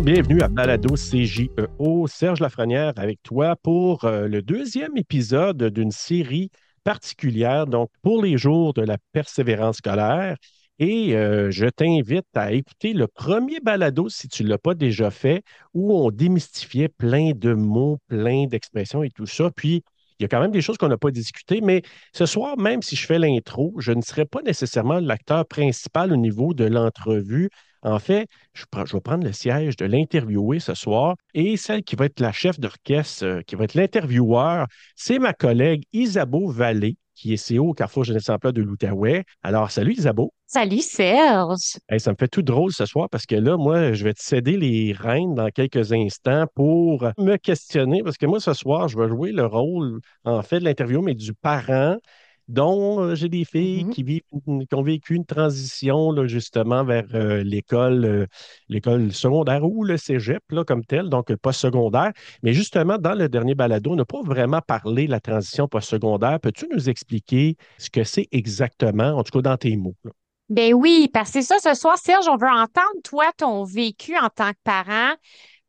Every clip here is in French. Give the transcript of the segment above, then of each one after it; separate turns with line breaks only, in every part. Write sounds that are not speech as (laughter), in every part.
Bienvenue à Balado CJEO. Serge Lafrenière avec toi pour euh, le deuxième épisode d'une série particulière, donc pour les jours de la persévérance scolaire. Et euh, je t'invite à écouter le premier balado, si tu ne l'as pas déjà fait, où on démystifiait plein de mots, plein d'expressions et tout ça. Puis, il y a quand même des choses qu'on n'a pas discutées, mais ce soir, même si je fais l'intro, je ne serai pas nécessairement l'acteur principal au niveau de l'entrevue. En fait, je, vais prendre le siège de l'interviewé ce soir et celle qui va être la chef d'orchestre, euh, qui va être l'intervieweur, c'est ma collègue Isabeau Vallée, qui est CEO au Carrefour Jeunesse Emploi de l'Outaouais. Alors, salut Isabeau.
Salut Serge.
ça me fait tout drôle ce soir parce que là, moi, je vais te céder les rênes dans quelques instants pour me questionner parce que moi, ce soir, je vais jouer le rôle, en fait, de l'interview, mais du parent dont euh, j'ai des filles mm-hmm. qui, vivent, qui ont vécu une transition là, justement vers euh, l'école, euh, l'école secondaire ou le cégep là, comme tel, donc post-secondaire. Mais justement, dans le dernier balado, on n'a pas vraiment parlé de la transition post-secondaire. Peux-tu nous expliquer ce que c'est exactement, en tout cas dans tes mots?
Ben oui, parce que c'est ça, ce soir, Serge, on veut entendre, toi, ton vécu en tant que parent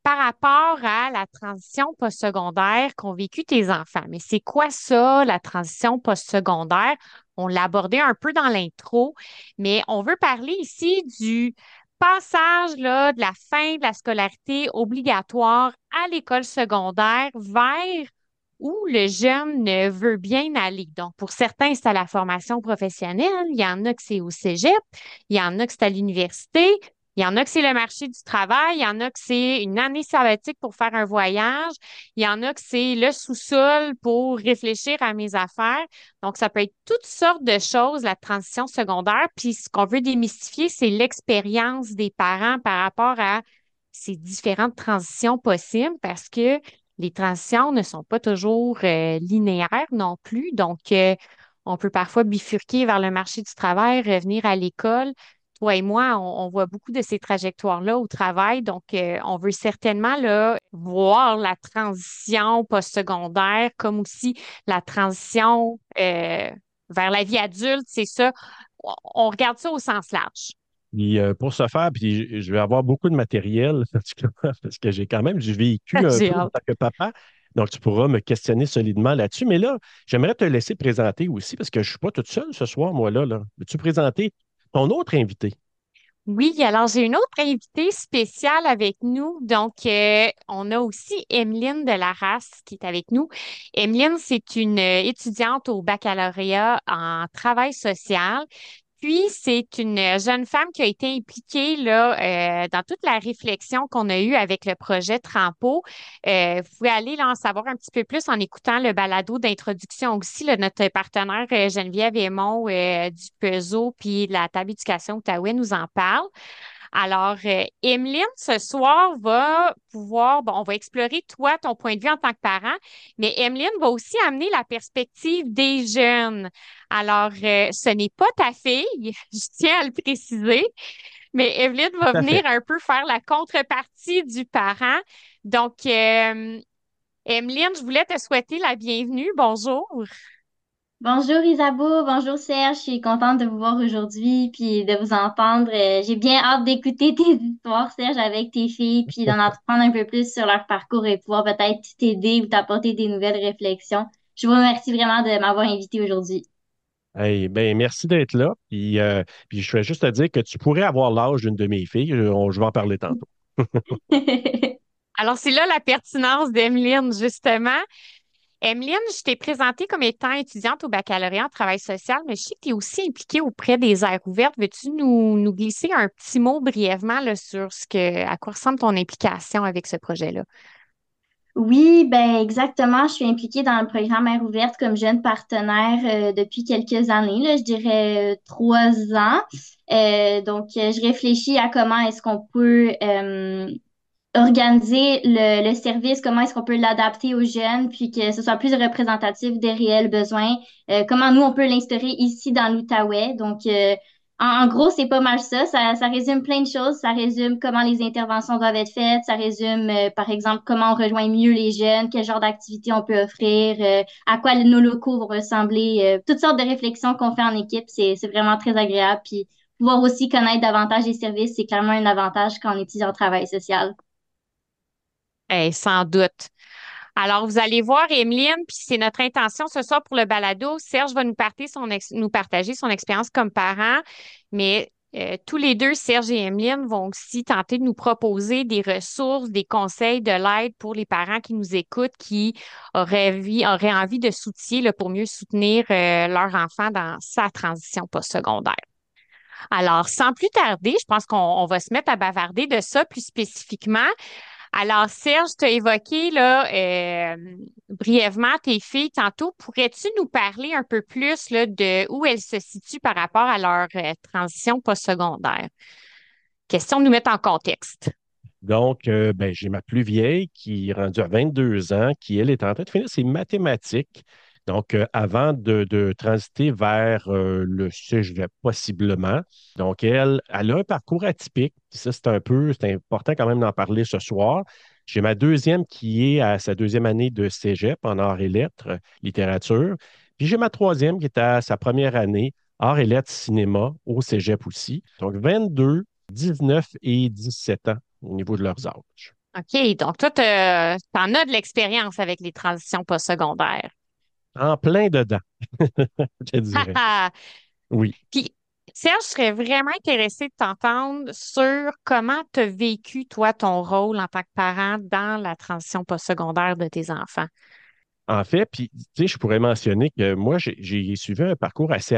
par rapport à la transition postsecondaire qu'ont vécu tes enfants. Mais c'est quoi ça, la transition postsecondaire? On l'a abordé un peu dans l'intro, mais on veut parler ici du passage là, de la fin de la scolarité obligatoire à l'école secondaire vers où le jeune veut bien aller. Donc, pour certains, c'est à la formation professionnelle, il y en a que c'est au cégep, il y en a que c'est à l'université, il y en a que c'est le marché du travail, il y en a que c'est une année sabbatique pour faire un voyage, il y en a que c'est le sous-sol pour réfléchir à mes affaires. Donc, ça peut être toutes sortes de choses, la transition secondaire. Puis, ce qu'on veut démystifier, c'est l'expérience des parents par rapport à ces différentes transitions possibles parce que les transitions ne sont pas toujours euh, linéaires non plus. Donc, euh, on peut parfois bifurquer vers le marché du travail, revenir à l'école toi et moi, on, voit beaucoup de ces trajectoires-là au travail. Donc, euh, on veut certainement là, voir la transition postsecondaire comme aussi la transition euh, vers la vie adulte. C'est ça. On regarde ça au sens large.
Euh, pour ce faire, puis je vais avoir beaucoup de matériel, (laughs) parce que j'ai quand même du vécu (laughs) un peu en tant que papa. Donc, tu pourras me questionner solidement là-dessus. Mais là, j'aimerais te laisser présenter aussi, parce que je ne suis pas toute seule ce soir, moi, là. là. Veux-tu présenter ton autre invité.
Oui, alors j'ai une autre invitée spéciale avec nous. Donc, euh, on a aussi Emeline de la Race qui est avec nous. Emeline, c'est une étudiante au baccalauréat en travail social. Puis, c'est une jeune femme qui a été impliquée là, euh, dans toute la réflexion qu'on a eue avec le projet Trampo. Euh, vous pouvez aller là, en savoir un petit peu plus en écoutant le balado d'introduction aussi. Notre partenaire euh, Geneviève Aymon du PESO puis la table éducation Outaouais nous en parle. Alors, euh, Emeline, ce soir, va pouvoir, bon, on va explorer toi, ton point de vue en tant que parent, mais Emeline va aussi amener la perspective des jeunes. Alors, euh, ce n'est pas ta fille, (laughs) je tiens à le préciser, mais Emeline va venir un peu faire la contrepartie du parent. Donc, euh, Emeline, je voulais te souhaiter la bienvenue. Bonjour.
Bonjour Isabeau, bonjour Serge, je suis contente de vous voir aujourd'hui puis de vous entendre. Euh, j'ai bien hâte d'écouter (laughs) tes histoires, Serge, avec tes filles, puis d'en (laughs) apprendre un peu plus sur leur parcours et pouvoir peut-être t'aider ou t'apporter des nouvelles réflexions. Je vous remercie vraiment de m'avoir invité aujourd'hui.
Hey, ben, merci d'être là. Puis, euh, puis je vais juste te dire que tu pourrais avoir l'âge d'une de mes filles. Je, je vais en parler tantôt. (laughs)
Alors, c'est là la pertinence d'Emeline, justement. Emeline, je t'ai présentée comme étant étudiante au baccalauréat en travail social, mais je sais que tu es aussi impliquée auprès des aires ouvertes. Veux-tu nous, glisser un petit mot brièvement sur ce que, à quoi ressemble ton implication avec ce projet-là?
Oui, ben exactement. Je suis impliquée dans le programme Air ouverte comme jeune partenaire euh, depuis quelques années, je dirais euh, trois ans. Euh, donc, je réfléchis à comment est-ce qu'on peut organiser le, le service, comment est-ce qu'on peut l'adapter aux jeunes, puis que ce soit plus représentatif des réels besoins. Euh, comment nous, on peut l'instaurer ici dans l'Outaouais. Donc, euh, en, gros, c'est pas mal ça. ça. ça. résume plein de choses. Ça résume comment les interventions doivent être faites. Ça résume, euh, par exemple, comment on rejoint mieux les jeunes, quel genre d'activités on peut offrir, à quoi nos locaux vont ressembler. toutes sortes de réflexions qu'on fait en équipe. C'est vraiment très agréable. Puis, pouvoir aussi connaître davantage les services, c'est clairement un avantage quand on étudie en travail social.
Eh, sans doute. Alors, vous allez voir, Emeline, puis c'est notre intention ce soir pour le balado. Serge va nous, partager son expérience comme parent, mais euh, tous les deux, Serge et Emeline, vont aussi tenter de nous proposer des ressources, des conseils, de l'aide pour les parents qui nous écoutent, qui auraient, auraient envie de soutien pour mieux soutenir euh, leur enfant dans sa transition postsecondaire. Alors, sans plus tarder, je pense qu'on va se mettre à bavarder de ça plus spécifiquement. Alors, Serge, tu as évoqué là, euh, brièvement tes filles tantôt. Pourrais-tu nous parler un peu plus là, de où elles se situent par rapport à leur euh, transition postsecondaire? Question de nous mettre en contexte.
Donc, euh, ben, j'ai ma plus vieille qui est rendue à 22 ans, qui, elle, est en train de finir ses mathématiques. Donc, euh, avant de, transiter vers euh, le sujet possiblement. Donc, elle, elle a un parcours atypique. Ça, c'est un peu, c'est important quand même d'en parler ce soir. J'ai ma deuxième qui est à sa deuxième année de cégep en arts et lettres, littérature. Puis j'ai ma troisième qui est à sa première année, arts et lettres, cinéma, au cégep aussi. Donc, 22, 19 et 17 ans au niveau de leurs âges.
OK, donc toi, tu en as de l'expérience avec les transitions postsecondaires.
En plein dedans, (laughs) je dirais. oui.
Puis, Serge, je serais vraiment intéressé de t'entendre sur comment tu as vécu, toi, ton rôle en tant que parent dans la transition postsecondaire de tes enfants.
En fait, puis, tu sais, je pourrais mentionner que moi, j'ai suivi un parcours assez,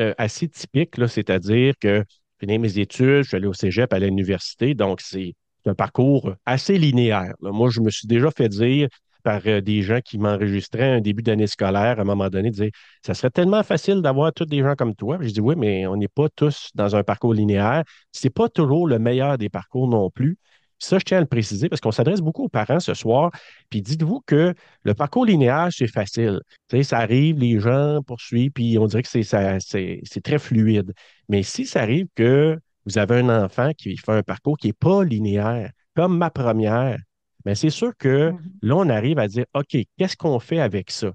euh, assez typique, c'est-à-dire que j'ai fini mes études, je suis allé au cégep, à l'université, donc c'est un parcours assez linéaire. Moi, je me suis déjà fait dire par euh, des gens qui m'enregistraient un début d'année scolaire à un moment donné, disaient Ça serait tellement facile d'avoir tous des gens comme toi. je dis Oui, mais on n'est pas tous dans un parcours linéaire. Ce n'est pas toujours le meilleur des parcours non plus. Ça, je tiens à le préciser parce qu'on s'adresse beaucoup aux parents ce soir. Puis dites-vous que le parcours linéaire, c'est facile. Ça arrive, les gens poursuivent, puis on dirait que c'est très fluide. Mais si ça arrive que vous avez un enfant qui fait un parcours qui n'est pas linéaire, comme ma première, mais c'est sûr que mm-hmm. là, on arrive à dire, OK, qu'est-ce qu'on fait avec ça?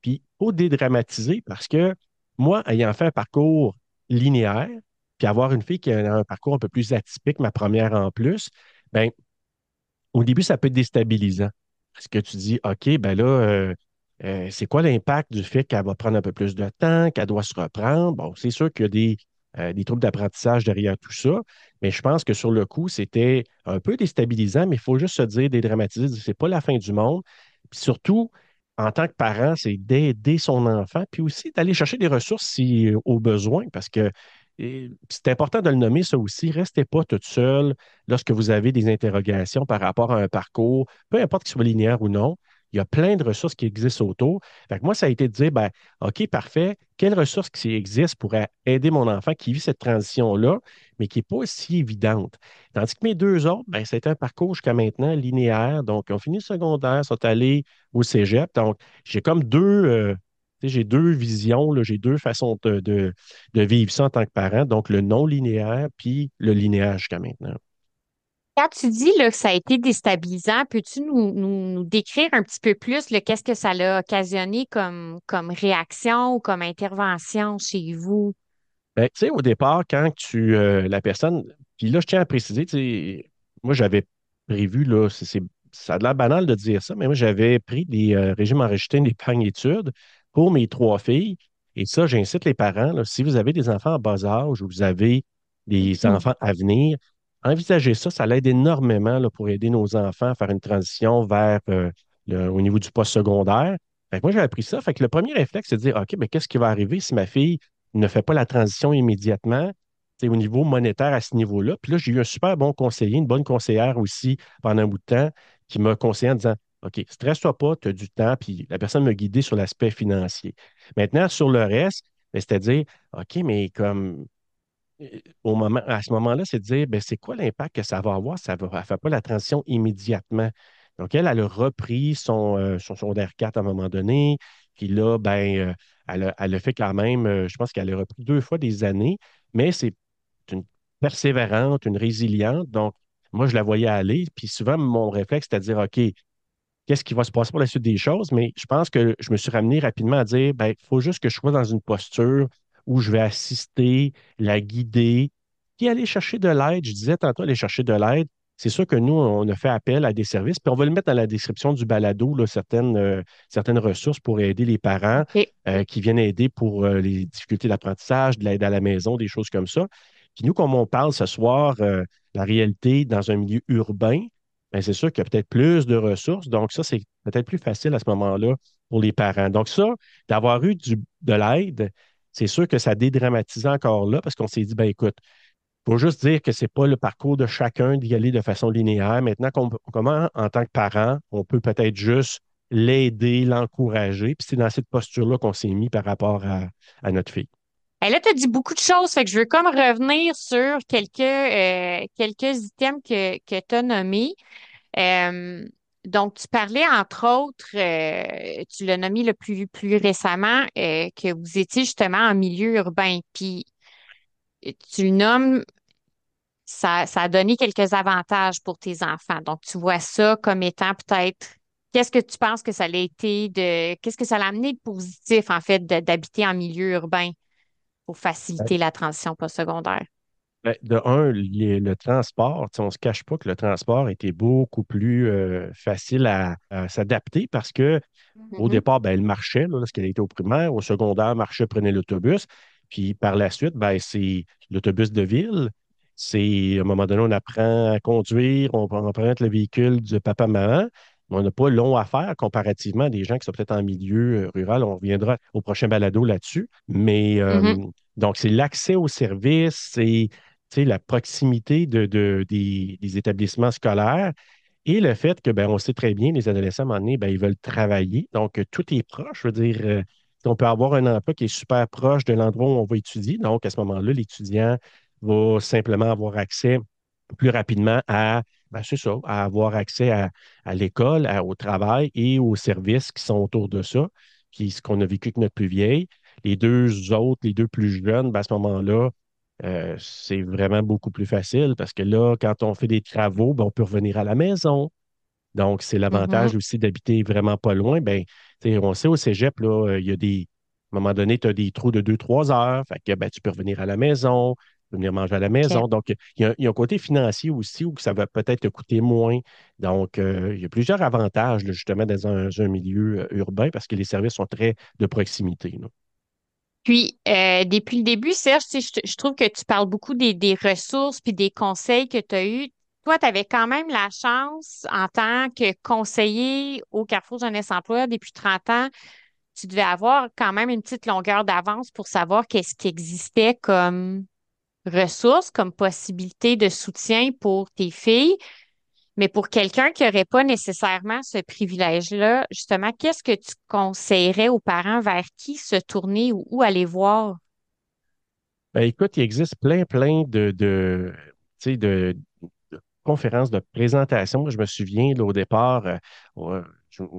Puis, il faut dédramatiser parce que moi, ayant fait un parcours linéaire, puis avoir une fille qui a un parcours un peu plus atypique, ma première en plus, bien, au début, ça peut être déstabilisant. Parce que tu dis, OK, ben là, euh, euh, c'est quoi l'impact du fait qu'elle va prendre un peu plus de temps, qu'elle doit se reprendre? Bon, c'est sûr qu'il y a des, euh, des troubles d'apprentissage derrière tout ça. Mais je pense que sur le coup, c'était un peu déstabilisant, mais il faut juste se dire, dédramatiser, c'est pas la fin du monde. Puis surtout, en tant que parent, c'est d'aider son enfant, puis aussi d'aller chercher des ressources si, au besoin, parce que c'est important de le nommer, ça aussi. Restez pas toute seule lorsque vous avez des interrogations par rapport à un parcours, peu importe qu'il soit linéaire ou non. Il y a plein de ressources qui existent autour. Fait moi, ça a été de dire, ben, OK, parfait, quelles ressources qui existent pour aider mon enfant qui vit cette transition-là, mais qui n'est pas si évidente? Tandis que mes deux autres, ben, c'était un parcours jusqu'à maintenant linéaire. Donc, ils ont fini le secondaire, sont allés au cégep. Donc, j'ai comme deux, euh, j'ai deux visions, j'ai deux façons de, de, vivre ça en tant que parent. Donc, le non linéaire, puis le linéaire jusqu'à maintenant.
Quand tu dis là, que ça a été déstabilisant, peux-tu nous, décrire un petit peu plus qu'est-ce que ça a occasionné comme, comme réaction ou comme intervention chez vous?
Ben, tu sais, au départ, quand tu euh, la personne, puis là, je tiens à préciser, moi, j'avais prévu, là, c'est, ça a l'air banal de dire ça, mais moi, j'avais pris des euh, régimes enregistrés d'épargne études pour mes trois filles. Et ça, j'incite les parents, si vous avez des enfants en bas âge ou vous avez des mm-hmm. enfants à venir, envisagez ça, ça l'aide énormément pour aider nos enfants à faire une transition vers euh, au niveau du post-secondaire. moi, j'ai appris ça. Fait que le premier réflexe, c'est de dire OK, mais qu'est-ce qui va arriver si ma fille ne fait pas la transition immédiatement? C'est au niveau monétaire à ce niveau-là? Puis là, j'ai eu un super bon conseiller, une bonne conseillère aussi pendant un bout de temps qui m'a conseillé en disant OK, stresse-toi pas, tu as du temps, puis la personne m'a guidé sur l'aspect financier. Maintenant, sur le reste, ben, c'est-à-dire, OK, mais comme au moment, à ce moment-là, c'est de dire, ben, c'est quoi l'impact que ça va avoir? Ça ne fait pas la transition immédiatement. Donc, elle, elle a repris son, euh, son secondaire 4 à un moment donné. Puis là, ben, euh, elle, a, fait quand même, euh, je pense qu'elle a repris deux fois des années, mais c'est une persévérante, une résiliente. Donc, moi, je la voyais aller. Puis souvent, mon réflexe, c'était de dire, OK, qu'est-ce qui va se passer pour la suite des choses? Mais je pense que je me suis ramené rapidement à dire, ben, il faut juste que je sois dans une posture où je vais assister, la guider, Puis aller chercher de l'aide, je disais tantôt aller chercher de l'aide, c'est sûr que nous, on a fait appel à des services, puis on va le mettre dans la description du balado, là, certaines, euh, certaines ressources pour aider les parents euh, qui viennent aider pour euh, les difficultés d'apprentissage, de l'aide à la maison, des choses comme ça. Puis nous, comme on parle ce soir, la réalité dans un milieu urbain, bien, c'est sûr qu'il y a peut-être plus de ressources. Donc, ça, c'est peut-être plus facile à ce moment-là pour les parents. Donc, ça, d'avoir eu du, de l'aide, c'est sûr que ça dédramatise encore là parce qu'on s'est dit, ben écoute, il faut juste dire que ce n'est pas le parcours de chacun d'y aller de façon linéaire. Maintenant, comment, en tant que parent, on peut peut-être juste l'aider, l'encourager. Puis c'est dans cette posture-là qu'on s'est mis par rapport à, notre fille.
Elle là, tu as dit beaucoup de choses, fait que je veux comme revenir sur quelques, euh, quelques items que, que tu as nommés. Euh, donc, tu parlais, entre autres, euh, tu l'as nommé le plus, plus récemment, que vous étiez justement en milieu urbain. Puis, tu le nommes, ça, a donné quelques avantages pour tes enfants. Donc, tu vois ça comme étant peut-être Qu'est-ce que tu penses que ça a été de. Qu'est-ce que ça l'a amené de positif, en fait, d'habiter en milieu urbain pour faciliter la transition postsecondaire?
Ben, de un, le, transport, on ne se cache pas que le transport était beaucoup plus euh, facile à, s'adapter parce que au mm-hmm. départ, ben, elle marchait lorsqu'elle était au primaire. Au secondaire, marchait, prenait l'autobus. Puis par la suite, ben, c'est l'autobus de ville. C'est à un moment donné, on apprend à conduire, on, on le véhicule du papa-maman. On n'a pas long à faire comparativement à des gens qui sont peut-être en milieu euh, rural. On reviendra au prochain balado là-dessus. Mais euh, mm-hmm. donc, c'est l'accès aux services, c'est la proximité de, des, établissements scolaires et le fait que, ben, on sait très bien, les adolescents, à un moment donné, ben, ils veulent travailler. Donc, tout est proche. Je veux dire, euh, on peut avoir un emploi qui est super proche de l'endroit où on va étudier. Donc, à ce moment-là, l'étudiant va simplement avoir accès plus rapidement à, ben, avoir accès à, l'école, au travail et aux services qui sont autour de ça, qui ce qu'on a vécu avec notre plus vieille. Les deux autres, les deux plus jeunes, ben, à ce moment-là, euh, c'est vraiment beaucoup plus facile parce que là, quand on fait des travaux, ben, on peut revenir à la maison. Donc, c'est l'avantage mm-hmm. aussi d'habiter vraiment pas loin. Ben, on sait au cégep, là, euh, il y a des. À un moment donné, tu as des trous de 2-3 heures. Fait que ben, tu peux revenir à la maison, venir manger à la maison. Donc, il y, a, un côté financier aussi où ça va peut-être te coûter moins. Donc, euh, il y a plusieurs avantages, justement, dans un, milieu urbain parce que les services sont très de proximité.
Puis, depuis le début, Serge, je, trouve que tu parles beaucoup des, des ressources puis des conseils que tu as eus toi, tu avais quand même la chance, en tant que conseiller au Carrefour Jeunesse Emploi depuis 30 ans, tu devais avoir quand même une petite longueur d'avance pour savoir qu'est-ce qui existait comme ressources, comme possibilité de soutien pour tes filles. Mais pour quelqu'un qui n'aurait pas nécessairement ce privilège-là, justement, qu'est-ce que tu conseillerais aux parents vers qui se tourner ou où aller voir?
Ben, écoute, il existe plein, plein de, de, de, conférence de présentation. Je me souviens, au départ, euh,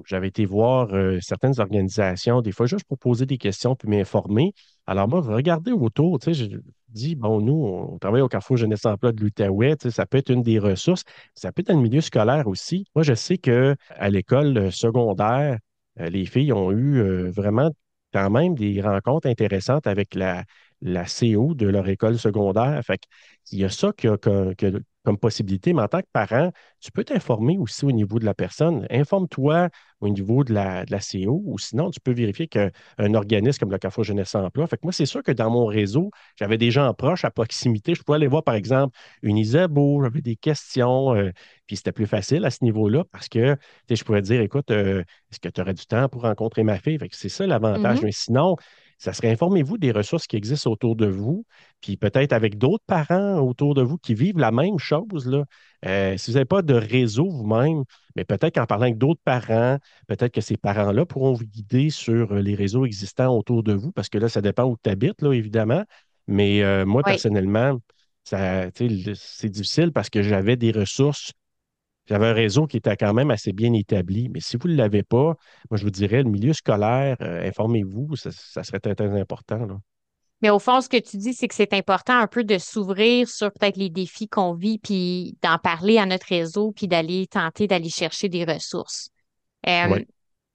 j'avais été voir euh, certaines organisations, des fois juste pour poser des questions puis m'informer. Alors moi, regardez autour, tu sais, dis, bon, nous, on travaille au Carrefour Jeunesse Emploi de l'Outaouais, ça peut être une des ressources. Ça peut être dans le milieu scolaire aussi. Moi, je sais qu'à l'école secondaire, euh, les filles ont eu vraiment quand même des rencontres intéressantes avec la, la CO de leur école secondaire. Fait il y a ça que, que, comme possibilité, mais en tant que parent, tu peux t'informer aussi au niveau de la personne. Informe-toi au niveau de la, de la CO ou sinon, tu peux vérifier qu'un organisme comme le Carrefour Jeunesse Emploi. Fait que moi, c'est sûr que dans mon réseau, j'avais des gens proches à proximité. Je pouvais aller voir, par exemple, une Isabeau, j'avais des questions, euh, puis c'était plus facile à ce niveau-là parce que je pourrais dire, écoute, euh, est-ce que tu aurais du temps pour rencontrer ma fille? Fait que c'est ça l'avantage. Mm-hmm. Mais sinon, ça serait informez-vous des ressources qui existent autour de vous, puis peut-être avec d'autres parents autour de vous qui vivent la même chose. Là. Euh, si vous n'avez pas de réseau vous-même, mais peut-être qu'en parlant avec d'autres parents, peut-être que ces parents-là pourront vous guider sur euh, les réseaux existants autour de vous, parce que là, ça dépend où tu habites, là, évidemment. Mais euh, moi, personnellement, c'est difficile parce que j'avais des ressources j'avais un réseau qui était quand même assez bien établi. Mais si vous ne l'avez pas, moi, je vous dirais, le milieu scolaire, euh, informez-vous, ça, serait très, très important.
Mais au fond, ce que tu dis, c'est que c'est important un peu de s'ouvrir sur peut-être les défis qu'on vit, puis d'en parler à notre réseau, puis d'aller tenter d'aller chercher des ressources. Euh,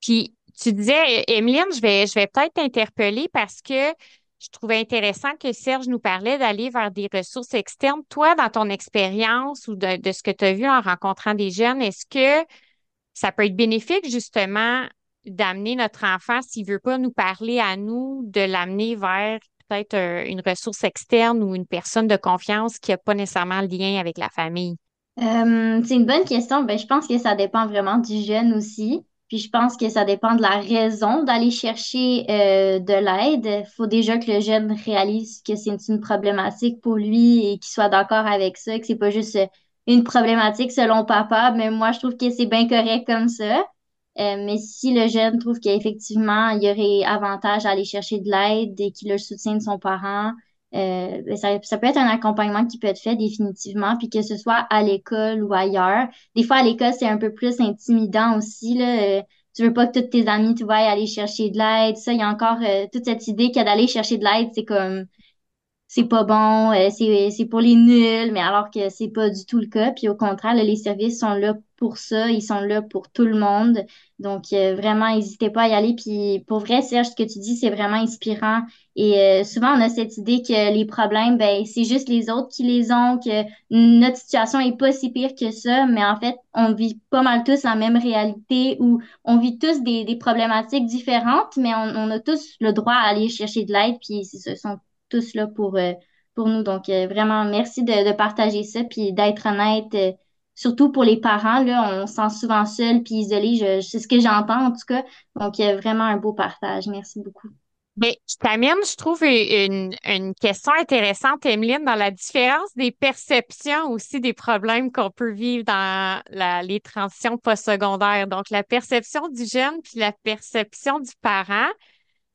puis tu disais, Emeline, je vais, je vais peut-être t'interpeller parce que je trouvais intéressant que Serge nous parlait d'aller vers des ressources externes. Toi, dans ton expérience ou de, ce que tu as vu en rencontrant des jeunes, est-ce que ça peut être bénéfique justement d'amener notre enfant, s'il ne veut pas nous parler à nous, de l'amener vers peut-être euh, une ressource externe ou une personne de confiance qui n'a pas nécessairement le lien avec la famille?
Euh, c'est une bonne question. Ben, je pense que ça dépend vraiment du jeune aussi. Puis je pense que ça dépend de la raison d'aller chercher euh, de l'aide. Il faut déjà que le jeune réalise que c'est une problématique pour lui et qu'il soit d'accord avec ça, que c'est pas juste une problématique selon papa. Mais moi, je trouve que c'est bien correct comme ça. Euh, mais si le jeune trouve qu'effectivement, il y aurait avantage à aller chercher de l'aide et qu'il le soutien de son parent, euh, ben, ça, ça, peut être un accompagnement qui peut être fait définitivement, puis que ce soit à l'école ou ailleurs. Des fois, à l'école, c'est un peu plus intimidant aussi. Là. Euh, tu veux pas que tous tes amis, tu vas aller chercher de l'aide. Ça, il y a encore euh, toute cette idée qu'il d'aller chercher de l'aide, c'est comme c'est pas bon, euh, c'est pour les nuls, mais alors que c'est pas du tout le cas. Puis au contraire, les services sont là pour ça, ils sont là pour tout le monde. Donc euh, vraiment, n'hésitez pas à y aller. Puis pour vrai, Serge, ce que tu dis, c'est vraiment inspirant. Et euh, souvent, on a cette idée que les problèmes, ben c'est juste les autres qui les ont, que notre situation est pas si pire que ça. Mais en fait, on vit pas mal tous la même réalité où on vit tous des, des problématiques différentes, mais on, on, a tous le droit à aller chercher de l'aide. Puis ce sont tous là pour, euh, pour nous. Donc, euh, vraiment, merci de, partager ça, puis d'être honnête. Euh, surtout pour les parents, là, on se sent souvent seul puis isolé. C'est ce que j'entends en tout cas. Donc, vraiment un beau partage. Merci beaucoup.
Mais je t'amène, je trouve, une, une, question intéressante, Emeline, dans la différence des perceptions aussi des problèmes qu'on peut vivre dans la, les transitions postsecondaires. Donc, la perception du jeune puis la perception du parent.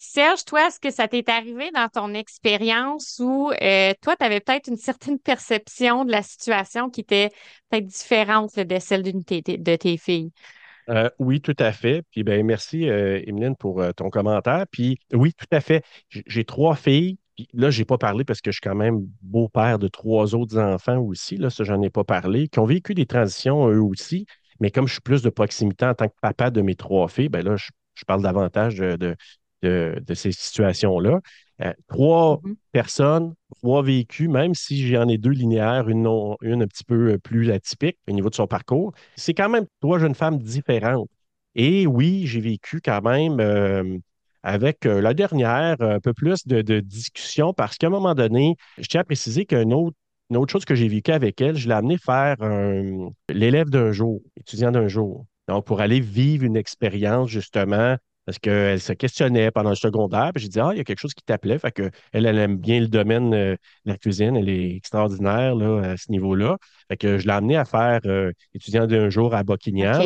Serge, toi, est-ce que ça t'est arrivé dans ton expérience où euh, toi, tu avais peut-être une certaine (laughs) perception de la situation qui était peut-être différente de celle de tes filles?
Euh, oui, tout à fait. Puis ben merci, euh, Emeline, pour ton commentaire. Puis oui, tout à fait. J'ai trois filles. Puis là, je n'ai pas parlé parce que je suis quand même beau-père de trois autres enfants aussi. Là, ça, j'en ai pas parlé, qui ont vécu des transitions eux aussi. Mais comme je suis plus de proximité en tant que papa de mes trois filles, ben là, je, parle davantage de, ces situations-là. Euh, trois mm-hmm. personnes, trois vécus, même si j'en ai deux linéaires, une, une un petit peu plus atypique au niveau de son parcours, c'est quand même trois jeunes femmes différentes. Et oui, j'ai vécu quand même euh, avec euh, la dernière un peu plus de, discussion parce qu'à un moment donné, je tiens à préciser qu'une autre, une autre chose que j'ai vécu avec elle, je l'ai amené faire l'élève d'un jour, étudiant d'un jour. Donc, pour aller vivre une expérience justement parce qu'elle se questionnait pendant le secondaire. Puis j'ai dit, ah, il y a quelque chose qui t'appelait. Fait qu'elle, elle aime bien le domaine euh, de la cuisine. Elle est extraordinaire là, à ce niveau-là. Fait que je l'ai amenée à faire euh, étudiant d'un jour à Buckingham.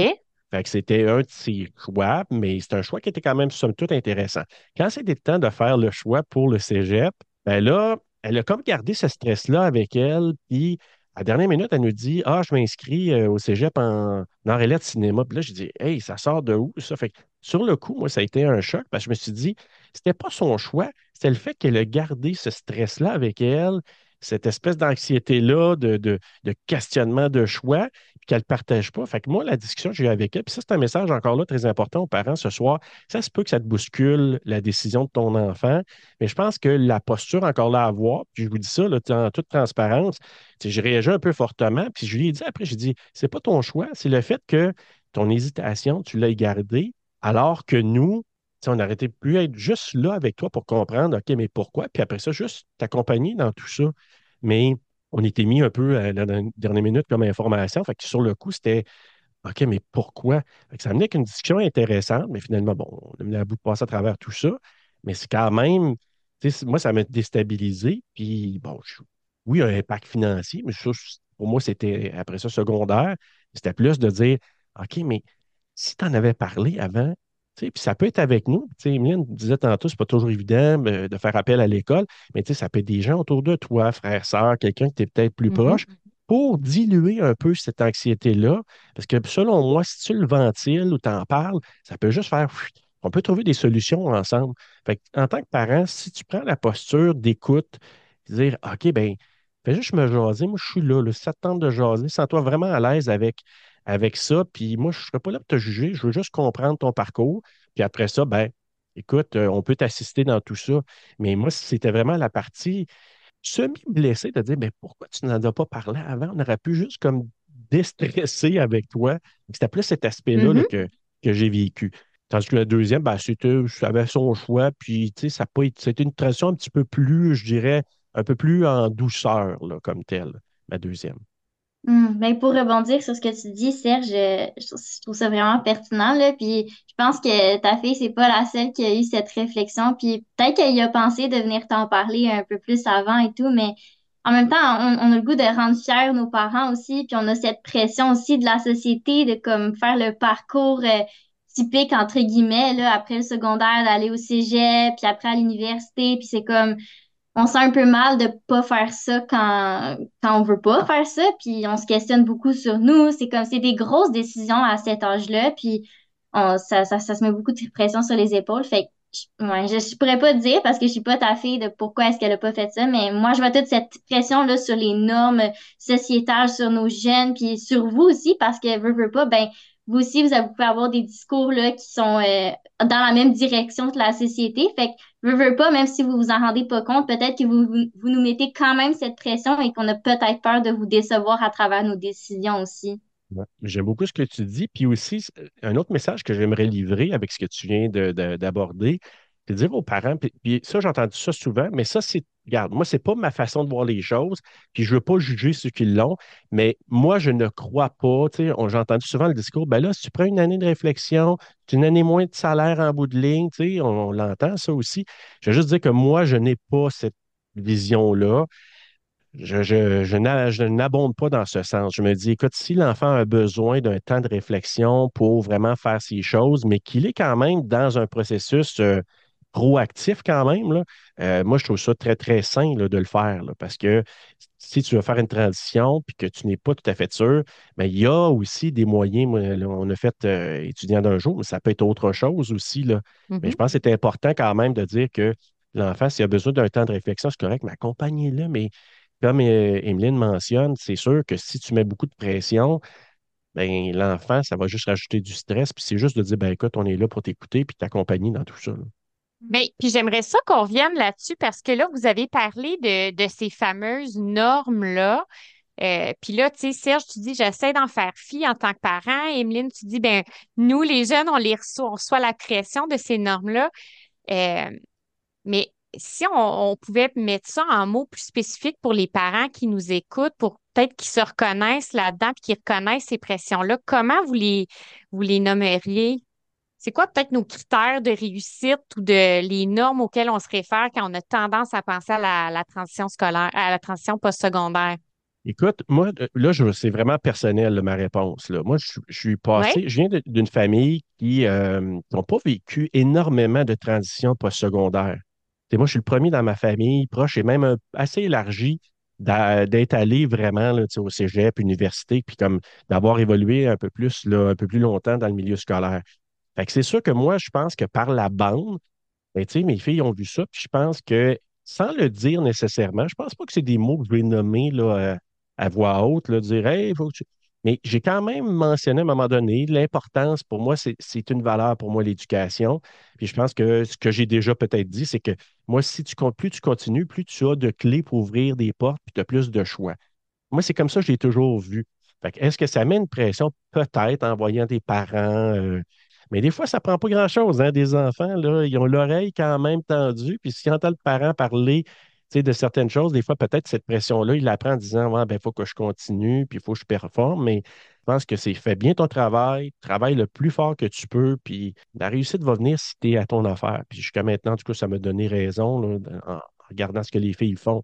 Fait que c'était un de ses choix, mais c'est un choix qui était quand même, somme toute, intéressant. Quand c'était le temps de faire le choix pour le cégep, ben là, elle a comme gardé ce stress-là avec elle. Puis à la dernière minute, elle nous dit Ah, je m'inscris euh, au cégep en, en relais de cinéma. Puis là, je dis Hey, ça sort de où ça? Fait que sur le coup, moi, ça a été un choc parce que je me suis dit C'était pas son choix, c'était le fait qu'elle a gardé ce stress-là avec elle, cette espèce d'anxiété-là, de, de, questionnement de choix, qu'elle ne partage pas. Fait que moi, la discussion que j'ai eue avec elle, puis ça, c'est un message encore là très important aux parents ce soir. Ça se peut que ça te bouscule la décision de ton enfant, mais je pense que la posture encore là à avoir, puis je vous dis ça là, en toute transparence, j'ai réagi un peu fortement, puis je lui ai dit après, j'ai dit, c'est pas ton choix, c'est le fait que ton hésitation, tu l'as gardée, alors que nous, on n'arrêtait plus être juste là avec toi pour comprendre, OK, mais pourquoi? Puis après ça, juste t'accompagner dans tout ça. Mais on était mis un peu à la dernière minute comme information. Fait que sur le coup, c'était OK, mais pourquoi? ça amenait qu'une discussion intéressante, mais finalement, bon, on a mis à bout de passer à travers tout ça. Mais c'est quand même, moi, ça m'a déstabilisé. Puis, bon, oui, un impact financier, mais pour moi, c'était après ça secondaire. C'était plus de dire OK, mais si tu en avais parlé avant, puis ça peut être avec nous. Emeline disait tantôt, c'est pas toujours évident euh, de faire appel à l'école, mais ça peut être des gens autour de toi, frère, sœur, quelqu'un qui est peut-être plus mm-hmm. proche, pour diluer un peu cette anxiété-là. Parce que selon moi, si tu le ventiles ou tu en parles, ça peut juste faire. On peut trouver des solutions ensemble. Fait en tant que parent, si tu prends la posture d'écoute, dire OK, ben fais juste me jaser, moi je suis là, le ça de jaser, sens-toi vraiment à l'aise avec avec ça. Puis moi, je ne serais pas là pour te juger. Je veux juste comprendre ton parcours. Puis après ça, ben, écoute, euh, on peut t'assister dans tout ça. Mais moi, c'était vraiment la partie semi-blessée de dire, mais pourquoi tu n'en as pas parlé avant? On aurait pu juste comme déstresser (laughs) avec toi. C'était plus cet aspect-là
Mm-hmm.
que, que j'ai vécu. Tandis que la deuxième, ben, c'était, ça avait son choix, puis tu sais, ça a pas été- c'était une transition un petit peu plus, je dirais, un peu plus en douceur, là, comme telle, ma deuxième.
Hmm, ben pour rebondir sur ce que tu dis, Serge, euh, je, trouve ça vraiment pertinent, là. Puis je pense que ta fille, c'est pas la seule qui a eu cette réflexion. Puis peut-être qu'elle y a pensé de venir t'en parler un peu plus avant et tout, mais en même temps, on, on a le goût de rendre fiers nos parents aussi. Puis on a cette pression aussi de la société de comme faire le parcours euh, typique entre guillemets, là, après le secondaire, d'aller au cégep, puis après à l'université. Puis c'est comme on sent un peu mal de pas faire ça quand, quand on veut pas faire ça, puis on se questionne beaucoup sur nous. C'est comme, c'est des grosses décisions à cet âge-là, puis on, ça, ça, ça se met beaucoup de pression sur les épaules. Fait que, ouais, je, je pourrais pas dire parce que je suis pas ta fille de pourquoi est-ce qu'elle a pas fait ça, mais moi, je vois toute cette pression-là sur les normes sociétales, sur nos jeunes, puis sur vous aussi, parce que, veut, veut pas, ben, vous aussi, vous, pouvez avoir des discours, là, qui sont, euh, dans la même direction que la société. Fait que, veux, pas, même si vous vous en rendez pas compte, peut-être que vous, vous, nous mettez quand même cette pression et qu'on a peut-être peur de vous décevoir à travers nos décisions aussi.
J'aime beaucoup ce que tu dis. Puis aussi, un autre message que j'aimerais livrer avec ce que tu viens de- de- de dire aux parents, puis, puis ça, j'ai entendu ça souvent, mais ça, c'est, regarde, moi, c'est pas ma façon de voir les choses, puis je veux pas juger ceux qui l'ont, mais moi, je ne crois pas, tu sais, j'ai entendu souvent le discours, ben là, si tu prends une année de réflexion, c'est une année moins de salaire en bout de ligne, tu sais, on, l'entend, ça aussi. Je veux juste dire que moi, je n'ai pas cette vision-là. Je, je, je n'abonde pas dans ce sens. Je me dis, écoute, si l'enfant a besoin d'un temps de réflexion pour vraiment faire ces choses, mais qu'il est quand même dans un processus euh, proactif quand même, là, euh, moi, je trouve ça très, très sain là, de le faire. là, parce que si tu veux faire une transition puis que tu n'es pas tout à fait sûr, ben, il y a aussi des moyens. Moi, on a fait euh, étudiant d'un jour, mais ça peut être autre chose aussi. Là. Mais je pense que c'est important quand même de dire que l'enfant, s'il a besoin d'un temps de réflexion, c'est correct, mais accompagnez-le, mais comme euh, Emeline mentionne, c'est sûr que si tu mets beaucoup de pression, ben, l'enfant, ça va juste rajouter du stress. Puis c'est juste de dire, ben, écoute, on est là pour t'écouter puis t'accompagner dans tout ça. là.
Mais puis j'aimerais ça qu'on revienne là-dessus parce que là, vous avez parlé de, de ces fameuses normes-là. Euh, puis là, tu sais, Serge, tu dis, j'essaie d'en faire fi en tant que parent. Emeline, tu dis, ben, nous, les jeunes, on les reçoit, on reçoit la pression de ces normes-là. Euh, mais si on, on pouvait mettre ça en mots plus spécifiques pour les parents qui nous écoutent, pour peut-être qu'ils se reconnaissent là-dedans, puis qu'ils reconnaissent ces pressions-là, comment vous les, vous les nommeriez? C'est quoi peut-être nos critères de réussite ou de les normes auxquelles on se réfère quand on a tendance à penser à la, la transition scolaire, à la transition postsecondaire?
Écoute, moi, euh, là, c'est vraiment personnel, là, ma réponse. Là. Moi, je, je suis passé, je viens d'une famille qui n'ont pas vécu énormément de transitions postsecondaires. Moi, je suis le premier dans ma famille, proche et même un- assez élargi, d'être allé vraiment là, au cégep, université, puis comme d'avoir évolué un peu plus, là, un peu plus longtemps dans le milieu scolaire. Fait que c'est sûr que moi, je pense que par la bande, ben, mes filles ont vu ça, puis je pense que sans le dire nécessairement, je pense pas que c'est des mots que je vais nommer là, à voix haute, là, dire Hey, faut que tu... Mais j'ai quand même mentionné à un moment donné l'importance, pour moi, c'est une valeur pour moi, l'éducation. Puis je pense que ce que j'ai déjà peut-être dit, c'est que moi, si tu plus tu continues, plus tu as de clés pour ouvrir des portes, puis tu as plus de choix. Moi, c'est comme ça que je l'ai toujours vu. Fait que est-ce que ça met une pression? Peut-être en voyant des parents. euh, mais des fois, ça prend pas grand-chose, hein, des enfants, là. Ils ont l'oreille quand même tendue. Puis si entend le parent parler, de certaines choses, des fois, peut-être cette pression-là, il l'apprend en disant, ben, il faut que je continue, puis il faut que je performe. Mais je pense que c'est fais bien ton travail, travaille le plus fort que tu peux, puis la réussite va venir si tu es à ton affaire. Puis jusqu'à maintenant, du coup, ça m'a donné raison, en regardant ce que les filles font.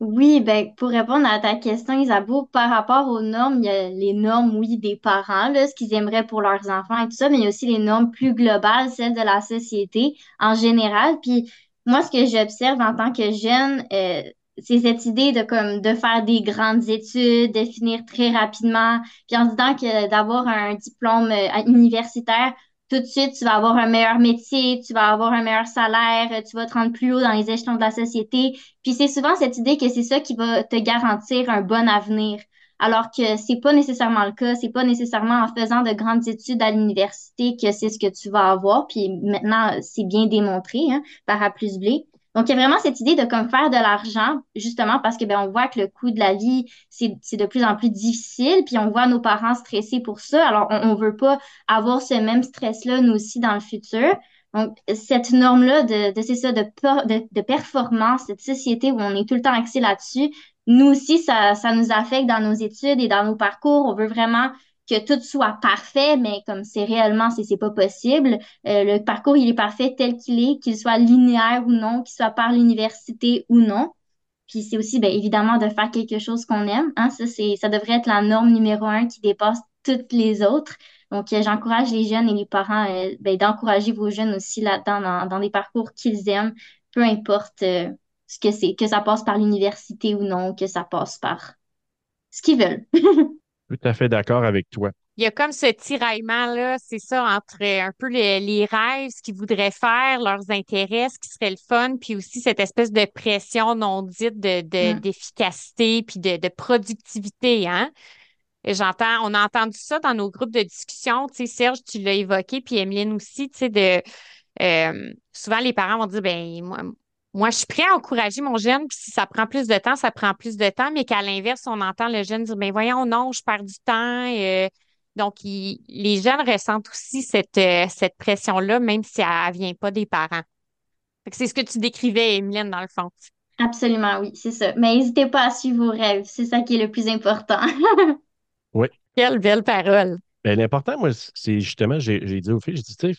Oui, ben, pour répondre à ta question, Isabeau, par rapport aux normes, il y a les normes, oui, des parents, là, ce qu'ils aimeraient pour leurs enfants et tout ça, mais il y a aussi les normes plus globales, celles de la société en général. Puis moi, ce que j'observe en tant que jeune, euh, c'est cette idée de faire des grandes études, de finir très rapidement, puis en disant que d'avoir un diplôme euh, universitaire, tout de suite, tu vas avoir un meilleur métier, tu vas avoir un meilleur salaire, tu vas te rendre plus haut dans les échelons de la société. Puis c'est souvent cette idée que c'est ça qui va te garantir un bon avenir. alors que c'est pas nécessairement le cas. C'est pas nécessairement en faisant de grandes études à l'université que c'est ce que tu vas avoir. Puis maintenant, c'est bien démontré hein, par A plus B. Donc, il y a vraiment cette idée de comme faire de l'argent, justement parce que ben on voit que le coût de la vie, c'est de plus en plus difficile, puis on voit nos parents stressés pour ça. Alors, on, on veut pas avoir ce même stress-là, nous aussi, dans le futur. Donc, cette norme-là de, de c'est ça, de, de, de, performance, cette société où on est tout le temps axé là-dessus, nous aussi, ça, ça nous affecte dans nos études et dans nos parcours. On veut vraiment que tout soit parfait, mais comme c'est réellement, c'est, c'est pas possible. Euh, le parcours, il est parfait tel qu'il est, qu'il soit linéaire ou non, qu'il soit par l'université ou non. Puis c'est aussi, bien évidemment, de faire quelque chose qu'on aime. Hein? Ça, c'est, ça devrait être la norme numéro un qui dépasse toutes les autres. Donc, euh, j'encourage les jeunes et les parents euh, ben, d'encourager vos jeunes aussi là-dedans, dans, dans des parcours qu'ils aiment, peu importe euh, ce que c'est, que ça passe par l'université ou non, que ça passe par ce qu'ils veulent. (laughs)
Tout à fait d'accord avec toi.
Il y a comme ce tiraillement-là, c'est ça, entre un peu les, rêves, ce qu'ils voudraient faire, leurs intérêts, ce qui serait le fun, puis aussi cette espèce de pression non dite de, de, mm. d'efficacité puis de, de productivité, hein? J'entends, on a entendu ça dans nos groupes de discussion. Tu sais, Serge, tu l'as évoqué, puis Emeline aussi, tu sais, de euh, souvent les parents vont dire ben moi, moi, je suis prêt à encourager mon jeune, puis si ça prend plus de temps, ça prend plus de temps, mais qu'à l'inverse, on entend le jeune dire ben voyons, non, je perds du temps. Euh, donc, les jeunes ressentent aussi cette, euh, cette pression-là, même si elle ne vient pas des parents. C'est ce que tu décrivais, Emeline, dans le fond.
Absolument, oui, c'est ça. Mais n'hésitez pas à suivre vos rêves. C'est ça qui est le plus important. (laughs)
Oui.
Quelle belle parole.
Ben, l'important, moi, c'est justement, j'ai dit aux filles, j'ai dit,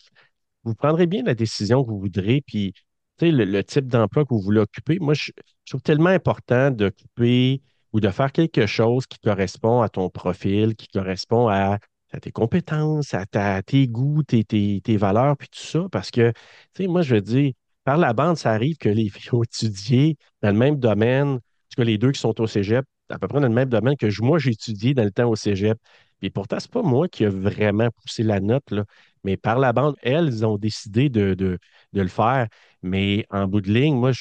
vous prendrez bien la décision que vous voudrez, puis le, le type d'emploi que vous voulez occuper. Moi, je, trouve tellement important d'occuper ou de faire quelque chose qui correspond à ton profil, qui correspond à, tes compétences, à, ta, tes goûts, tes, tes, valeurs, puis tout ça. Parce que, tu sais, moi, je veux dire, par la bande, ça arrive que les (laughs) filles ont étudié dans le même domaine, en tout cas, les deux qui sont au cégep, à peu près dans le même domaine que moi, j'ai étudié dans le temps au cégep. Et pourtant, c'est pas moi qui a vraiment poussé la note, là. mais par la bande, elles ont décidé de, de, le faire. Mais en bout de ligne, moi,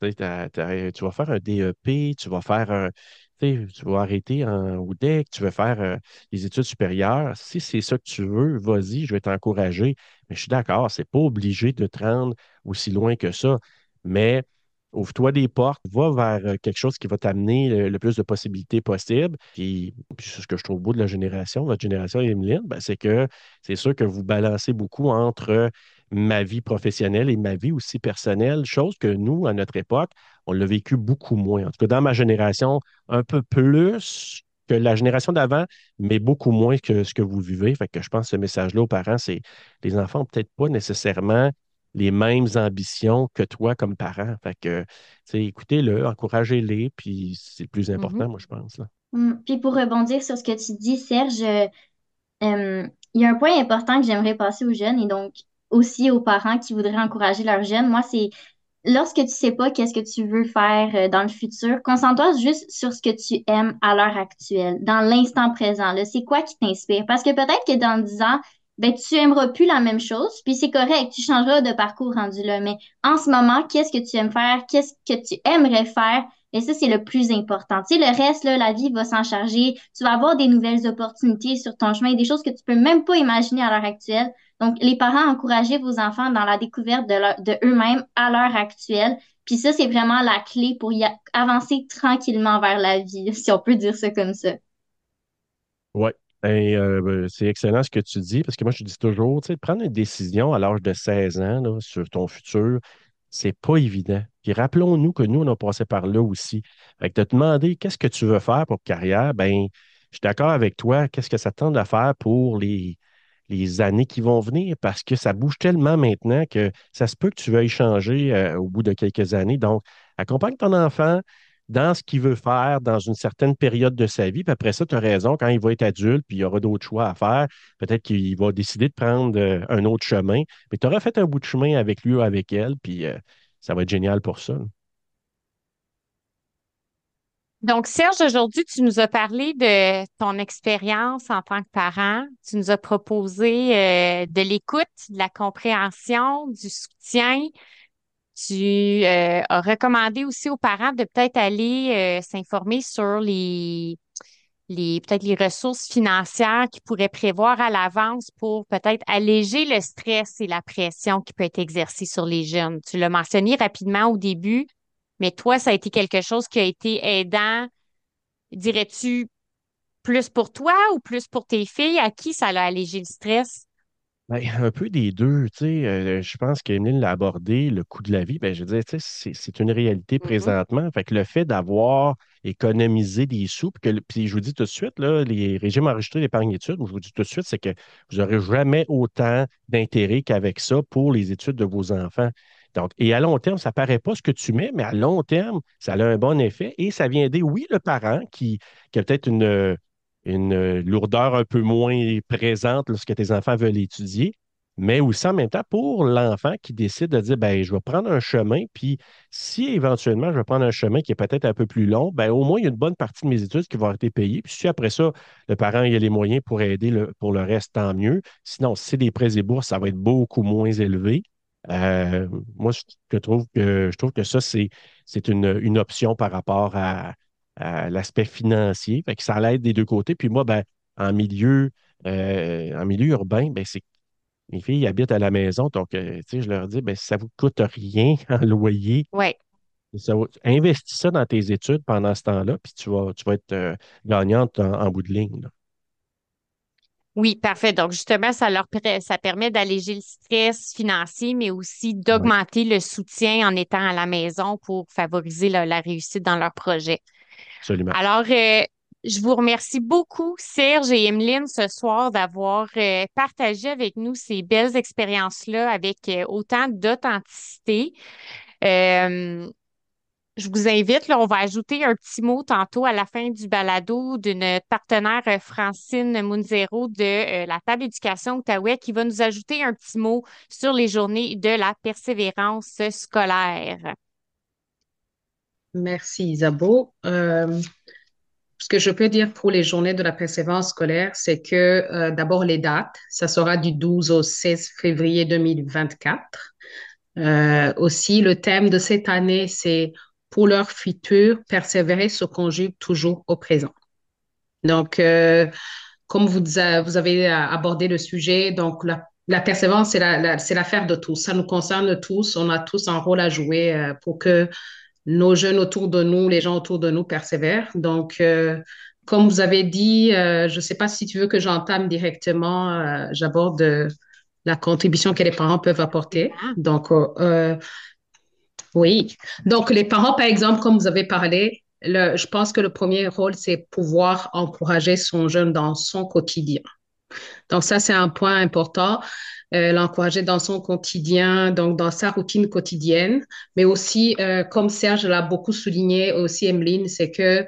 tu vas faire un DEP, tu vas faire un, tu vas arrêter en UDEC, tu veux faire euh, des études supérieures. Si c'est ça que tu veux, vas-y, je vais t'encourager. Mais je suis d'accord, c'est pas obligé de te rendre aussi loin que ça. Mais Ouvre-toi des portes, va vers euh, quelque chose qui va t'amener le, plus de possibilités possibles. Puis, ce que je trouve beau de la génération, votre génération Emeline, ben, c'est que c'est sûr que vous balancez beaucoup entre ma vie professionnelle et ma vie aussi personnelle, chose que nous, à notre époque, on l'a vécu beaucoup moins. En tout cas, dans ma génération, un peu plus que la génération d'avant, mais beaucoup moins que ce que vous vivez. Fait que je pense que ce message-là aux parents, c'est les enfants peut-être pas nécessairement les mêmes ambitions que toi comme parent. Fait que, écoutez-le, encouragez-les, puis c'est le plus mm-hmm. important, moi, je pense. Là.
Mm. Puis pour rebondir sur ce que tu dis, Serge, euh, il y a un point important que j'aimerais passer aux jeunes et donc aussi aux parents qui voudraient encourager leurs jeunes. Moi, c'est lorsque tu sais pas qu'est-ce que tu veux faire euh, dans le futur, concentre-toi juste sur ce que tu aimes à l'heure actuelle, dans l'instant présent. C'est quoi qui t'inspire? Parce que peut-être que dans 10 ans, ben, tu aimeras plus la même chose, puis c'est correct, tu changeras de parcours rendu là. Mais en ce moment, qu'est-ce que tu aimes faire? Qu'est-ce que tu aimerais faire? Et ça, c'est le plus important. Tu sais, le reste, là, la vie va s'en charger. Tu vas avoir des nouvelles opportunités sur ton chemin, des choses que tu peux même pas imaginer à l'heure actuelle. Donc, les parents, encouragez vos enfants dans la découverte de, de eux-mêmes à l'heure actuelle. Puis ça, c'est vraiment la clé pour avancer tranquillement vers la vie, (laughs) si on peut dire ça comme ça.
Ouais, euh, ben, c'est excellent ce que tu dis, parce que moi, je dis toujours, tu sais, prendre une décision à l'âge de 16 ans sur ton futur, c'est pas évident. Puis rappelons-nous que nous, on a passé par là aussi. Fait que de te demander qu'est-ce que tu veux faire pour carrière, ben, je suis d'accord avec toi, qu'est-ce que ça tente à faire pour les, les années qui vont venir, parce que ça bouge tellement maintenant que ça se peut que tu veuilles changer euh, au bout de quelques années. Donc, accompagne ton enfant, dans ce qu'il veut faire dans une certaine période de sa vie. Puis après ça, tu as raison, quand il va être adulte, puis il y aura d'autres choix à faire, peut-être qu'il va décider de prendre euh, un autre chemin. Mais tu auras fait un bout de chemin avec lui ou avec elle, puis euh, ça va être génial pour ça.
Donc, Serge, aujourd'hui, tu nous as parlé de ton expérience en tant que parent. Tu nous as proposé euh, de l'écoute, de la compréhension, du soutien. Tu euh, as recommandé aussi aux parents de peut-être aller euh, s'informer sur les, les peut-être les ressources financières qu'ils pourraient prévoir à l'avance pour peut-être alléger le stress et la pression qui peut être exercée sur les jeunes. Tu l'as mentionné rapidement au début, mais toi, ça a été quelque chose qui a été aidant, dirais-tu, plus pour toi ou plus pour tes filles? À qui ça a allégé le stress?
Ben, un peu des deux, tu sais. euh, je pense qu'Emeline l'a abordé, le coût de la vie. Ben, je veux dire, tu sais, c'est une réalité
Mhm.
présentement. Fait que le fait d'avoir économisé des sous, puis, que puis je vous dis tout de suite, là, les régimes enregistrés d'épargne études, je vous dis tout de suite, c'est que vous n'aurez jamais autant d'intérêt qu'avec ça pour les études de vos enfants. Donc, et à long terme, ça ne paraît pas ce que tu mets, mais à long terme, ça a un bon effet et ça vient aider, oui, le parent qui, a peut-être une, lourdeur un peu moins présente lorsque tes enfants veulent étudier, mais aussi en même temps pour l'enfant qui décide de dire, ben, je vais prendre un chemin, puis si éventuellement je vais prendre un chemin qui est peut-être un peu plus long, ben, au moins il y a une bonne partie de mes études qui vont être payées. Puis si après ça, le parent il a les moyens pour aider pour le reste, tant mieux. Sinon, si c'est des prêts et bourses, ça va être beaucoup moins élevé. Euh, moi, je trouve que, je trouve que ça, c'est, c'est une, une option par rapport à, à l'aspect financier. Fait que ça l'aide des deux côtés. Puis moi, ben, en milieu, euh, en milieu urbain, ben, c'est mes filles habitent à la maison, donc euh, je leur dis, ben, ça ne vous coûte rien (laughs) en loyer.
Oui.
Ça investis ça dans tes études pendant ce temps-là, puis tu vas, tu vas être gagnante en, en bout de ligne. là.
Oui, parfait. Donc, justement, ça leur ça permet d'alléger le stress financier, mais aussi
Oui,
d'augmenter le soutien en étant à la maison pour favoriser la, la réussite dans leur projet.
absolument.
Alors, euh, je vous remercie beaucoup, Serge et Emeline, ce soir, d'avoir euh, partagé avec nous ces belles expériences-là avec euh, autant d'authenticité. Euh, je vous invite, là, on va ajouter un petit mot tantôt à la fin du balado de notre partenaire euh, Francine Munzero de euh, la table éducation Outaouais qui va nous ajouter un petit mot sur les journées de la persévérance scolaire.
Merci Isabeau. Euh, ce que je peux dire pour les journées de la persévérance scolaire, c'est que d'abord les dates, ça sera du 12 au 16 février 2024. Euh, aussi, le thème de cette année, c'est pour leur futur, persévérer se conjugue toujours au présent. Donc, euh, comme vous, avez euh, abordé le sujet, donc la, la persévérance, c'est la, la- c'est l'affaire de tous. Ça nous concerne tous. On a tous un rôle à jouer euh, pour que nos jeunes autour de nous, les gens autour de nous persévèrent. Donc, euh, comme vous avez dit, euh, je ne sais pas si tu veux que j'entame directement, euh, j'aborde la contribution que les parents peuvent apporter.
Ah,
Donc, oui. Donc, les parents, par exemple, comme vous avez parlé, le, je pense que le premier rôle, c'est pouvoir encourager son jeune dans son quotidien. Donc, ça, c'est un point important, euh, l'encourager dans son quotidien, donc dans sa routine quotidienne, mais aussi, euh, comme Serge l'a beaucoup souligné, aussi Emeline, c'est que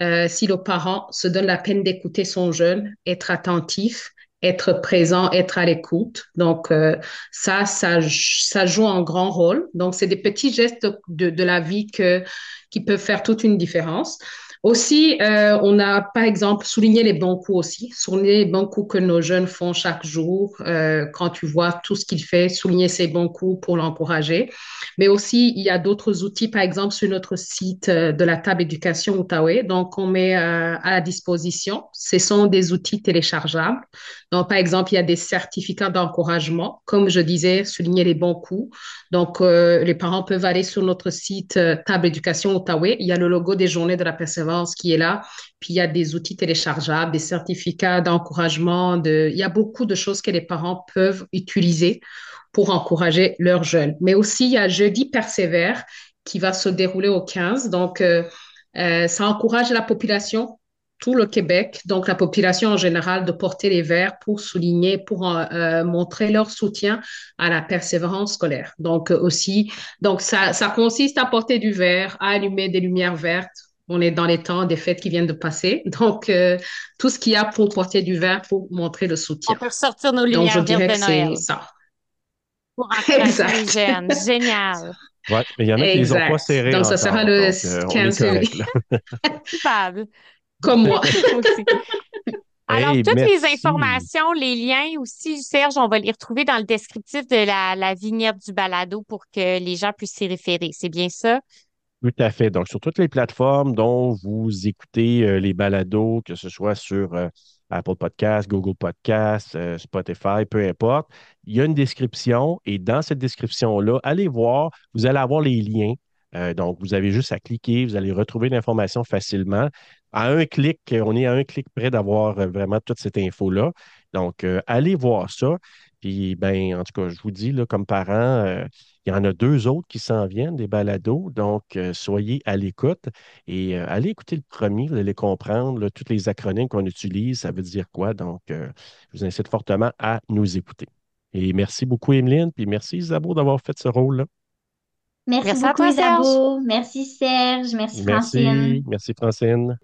euh, si le parent se donne la peine d'écouter son jeune, être attentif, être présent, être à l'écoute. Donc, euh, ça, ça, ça joue un grand rôle. Donc, c'est des petits gestes de, la vie qui peuvent faire toute une différence. Aussi, euh, on a par exemple souligné les bons coups aussi, souligner les bons coups que nos jeunes font chaque jour. Euh, quand tu vois tout ce qu'il fait, souligner ses bons coups pour l'encourager. Mais aussi, il y a d'autres outils, par exemple sur notre site de la table éducation Outaouais. Donc, on met euh, à disposition. Ce sont des outils téléchargeables. Donc, par exemple, il y a des certificats d'encouragement. Comme je disais, souligner les bons coups. Donc, euh, les parents peuvent aller sur notre site euh, Table Éducation Outaouais. Il y a le logo des Journées de la persévérance qui est là. Puis, il y a des outils téléchargeables, des certificats d'encouragement. De... Il y a beaucoup de choses que les parents peuvent utiliser pour encourager leurs jeunes. Mais aussi, il y a Jeudi Persévère qui va se dérouler au 15. Donc, euh, ça encourage la population tout le Québec, donc la population en général, de porter les verres pour souligner, pour euh, montrer leur soutien à la persévérance scolaire. Donc euh, aussi, donc ça, ça consiste à porter du verre, à allumer des lumières vertes. On est dans les temps des fêtes qui viennent de passer. (laughs) Donc, euh, tout ce qu'il y a pour porter du verre pour montrer le soutien.
On peut ressortir nos
Donc, je
lumières
dirais
de Noël
c'est ça.
pour les
Exact.
jeunes. (laughs) Génial.
Ouais, mais il y en a qui les ont pas
Exact.
serrés
Donc, ça sera le
donc, euh, on est
15
correct,
février.
là. (laughs)
Coupable.
Comme moi. (laughs)
Aussi. Alors,
Hey,
toutes les informations, les liens aussi, Serge, on va les retrouver dans le descriptif de la, la vignette du balado pour que les gens puissent s'y référer. C'est bien ça?
Tout à fait. Donc, sur toutes les plateformes dont vous écoutez euh, les balados, que ce soit sur euh, Apple Podcasts, Google Podcasts, euh, Spotify, peu importe, il y a une description et dans cette description-là, allez voir, vous allez avoir les liens. donc, vous avez juste à cliquer, vous allez retrouver l'information facilement. À un clic, on est à un clic près d'avoir vraiment toute cette info-là. Donc, allez voir ça. Puis, ben, en tout cas, je vous dis, comme parent, euh, il y en a deux autres qui s'en viennent, des balados. Donc, euh, soyez à l'écoute et euh, allez écouter le premier, allez comprendre là, toutes les acronymes qu'on utilise, ça veut dire quoi. Donc, je vous incite fortement à nous écouter. Et merci beaucoup, Emeline, puis merci, Isabeau, d'avoir fait ce rôle-là.
Merci, beaucoup, Isabeau. Merci, Serge. Merci, Francine.
Merci, merci, Francine.